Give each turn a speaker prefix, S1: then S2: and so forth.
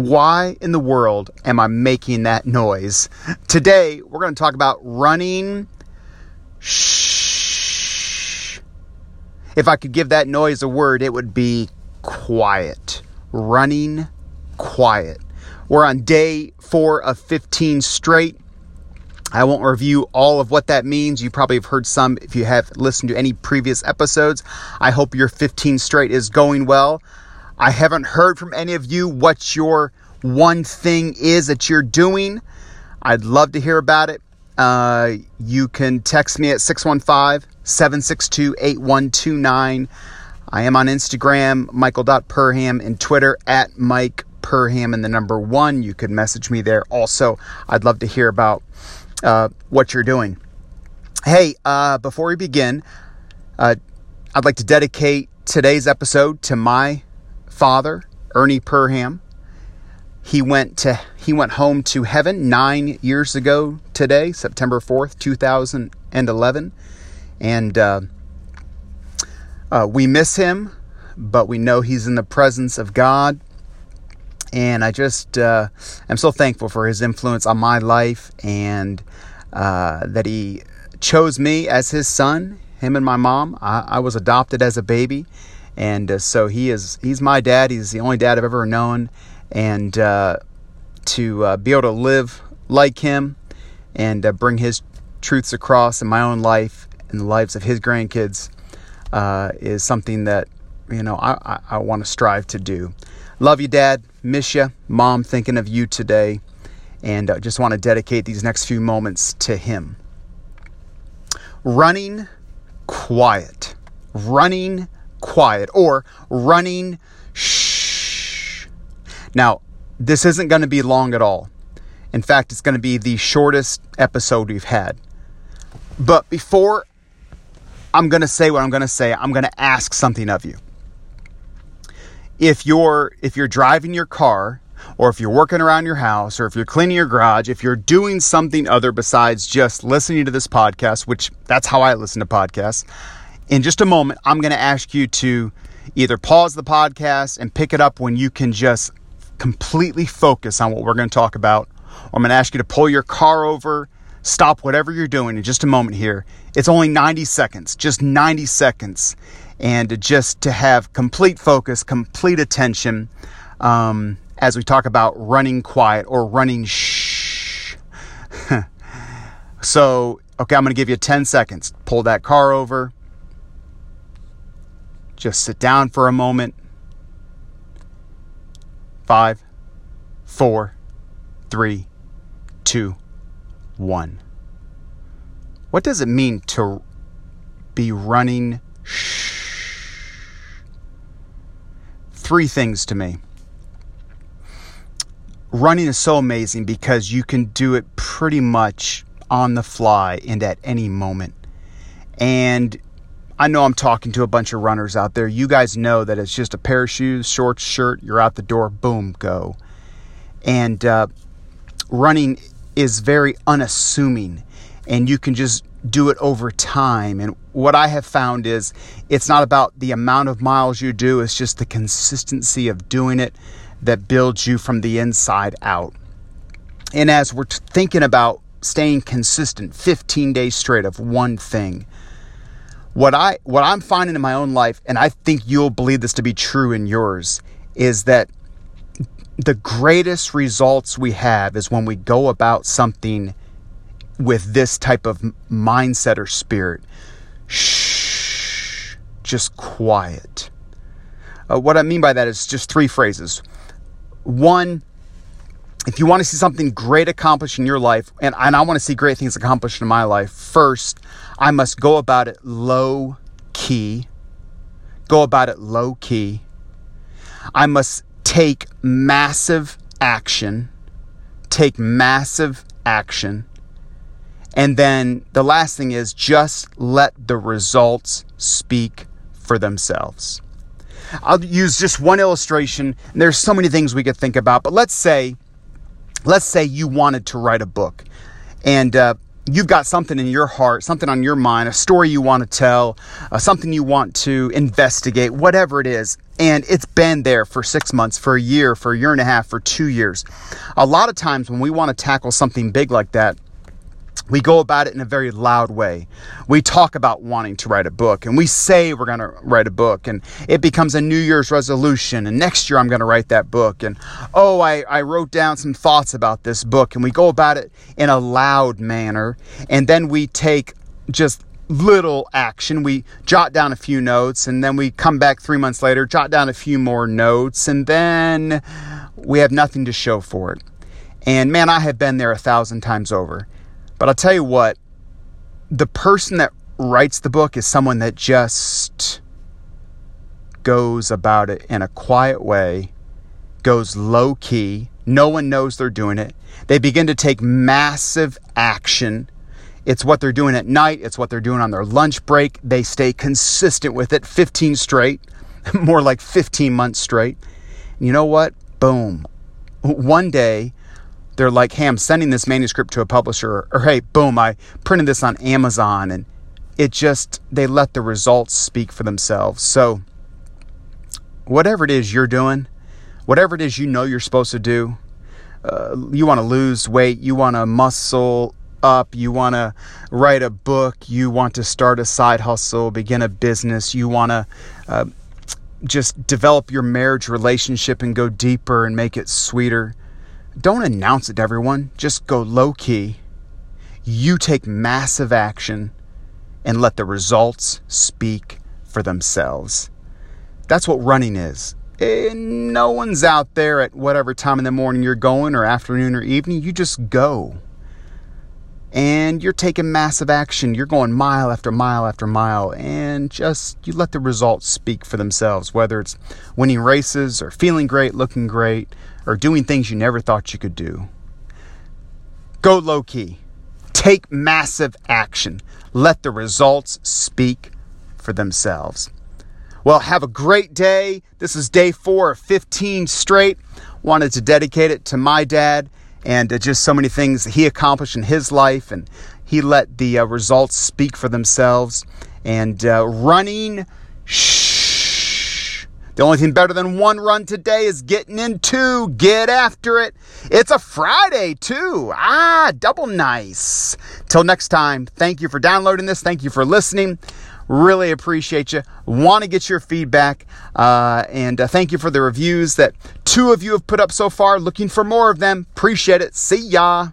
S1: Why in the world am I making that noise? Today, we're going to talk about running. Shh. If I could give that noise a word, it would be quiet. Running quiet. We're on day four of 15 straight. I won't review all of what that means. You probably have heard some if you have listened to any previous episodes. I hope your 15 straight is going well. I haven't heard from any of you what your one thing is that you're doing. I'd love to hear about it. Uh, you can text me at 615 762 8129. I am on Instagram, michael.perham, and Twitter at Mike Perham and the number one. You could message me there. Also, I'd love to hear about uh, what you're doing. Hey, uh, before we begin, uh, I'd like to dedicate today's episode to my father, Ernie Perham. He went to he went home to heaven nine years ago today, September fourth, two thousand and eleven, and uh, uh, we miss him, but we know he's in the presence of God. And I just uh, am so thankful for his influence on my life and uh, that he chose me as his son, him and my mom. I, I was adopted as a baby. And uh, so he is, he's my dad. He's the only dad I've ever known. And uh, to uh, be able to live like him and uh, bring his truths across in my own life and the lives of his grandkids is something that, you know, I, I, I want to strive to do. Love you, Dad. Miss you. Mom, thinking of you today. And I uh, just want to dedicate these next few moments to him. Running quiet. Running quiet. Or running shh. Now, this isn't going to be long at all. In fact, it's going to be the shortest episode we've had. But before I'm going to say what I'm going to say, I'm going to ask something of you if you're if you're driving your car or if you're working around your house or if you're cleaning your garage, if you're doing something other besides just listening to this podcast, which that's how I listen to podcasts, in just a moment, I'm going to ask you to either pause the podcast and pick it up when you can just completely focus on what we're going to talk about, or I'm going to ask you to pull your car over, stop whatever you're doing in just a moment here. It's only 90 seconds, just 90 seconds and just to have complete focus, complete attention um, as we talk about running quiet or running shh. so, okay, I'm going to give you 10 seconds. Pull that car over. Just sit down for a moment. Five, four, three, two, one. What does it mean to be running shh? three things to me. Running is so amazing because you can do it pretty much on the fly and at any moment. And I know I'm talking to a bunch of runners out there. You guys know that it's just a pair of shoes, shorts, shirt, you're out the door, boom, go. And uh, running is very unassuming, and you can just do it over time. And what I have found is it's not about the amount of miles you do, it's just the consistency of doing it that builds you from the inside out. And as we're thinking about staying consistent 15 days straight of one thing, what I what I'm finding in my own life and I think you'll believe this to be true in yours is that the greatest results we have is when we go about something with this type of mindset or spirit. Shh, just quiet. Uh, what I mean by that is just three phrases. One, if you want to see something great accomplished in your life, and, and I want to see great things accomplished in my life, first, I must go about it low key. Go about it low key. I must take massive action. Take massive action. And then the last thing is just let the results speak for themselves. I'll use just one illustration. There's so many things we could think about, but let's say, let's say you wanted to write a book, and uh, you've got something in your heart, something on your mind, a story you want to tell, uh, something you want to investigate, whatever it is, and it's been there for six months, for a year, for a year and a half, for two years. A lot of times when we want to tackle something big like that, we go about it in a very loud way. We talk about wanting to write a book and we say we're going to write a book and it becomes a New Year's resolution and next year I'm going to write that book. And oh, I, I wrote down some thoughts about this book and we go about it in a loud manner and then we take just little action. We jot down a few notes and then we come back three months later, jot down a few more notes, and then we have nothing to show for it. And man, I have been there a thousand times over. But I'll tell you what, the person that writes the book is someone that just goes about it in a quiet way, goes low key. No one knows they're doing it. They begin to take massive action it's what they're doing at night, it's what they're doing on their lunch break. They stay consistent with it 15 straight, more like 15 months straight. you know what? Boom. One day, they're like, hey, I'm sending this manuscript to a publisher, or hey, boom, I printed this on Amazon. And it just, they let the results speak for themselves. So, whatever it is you're doing, whatever it is you know you're supposed to do, uh, you want to lose weight, you want to muscle up, you want to write a book, you want to start a side hustle, begin a business, you want to uh, just develop your marriage relationship and go deeper and make it sweeter, don't announce it to everyone. Just go low key. You take massive action and let the results speak for themselves. That's what running is. And no one's out there at whatever time in the morning you're going or afternoon or evening. You just go and you're taking massive action. You're going mile after mile after mile, and just you let the results speak for themselves, whether it's winning races or feeling great, looking great, or doing things you never thought you could do. Go low key. Take massive action. Let the results speak for themselves. Well, have a great day. This is day four of 15 straight. Wanted to dedicate it to my dad and just so many things he accomplished in his life, and he let the uh, results speak for themselves. And uh, running, shh. The only thing better than one run today is getting in two. Get after it. It's a Friday, too. Ah, double nice. Till next time, thank you for downloading this. Thank you for listening. Really appreciate you. Want to get your feedback. Uh, and uh, thank you for the reviews that two of you have put up so far. Looking for more of them. Appreciate it. See ya.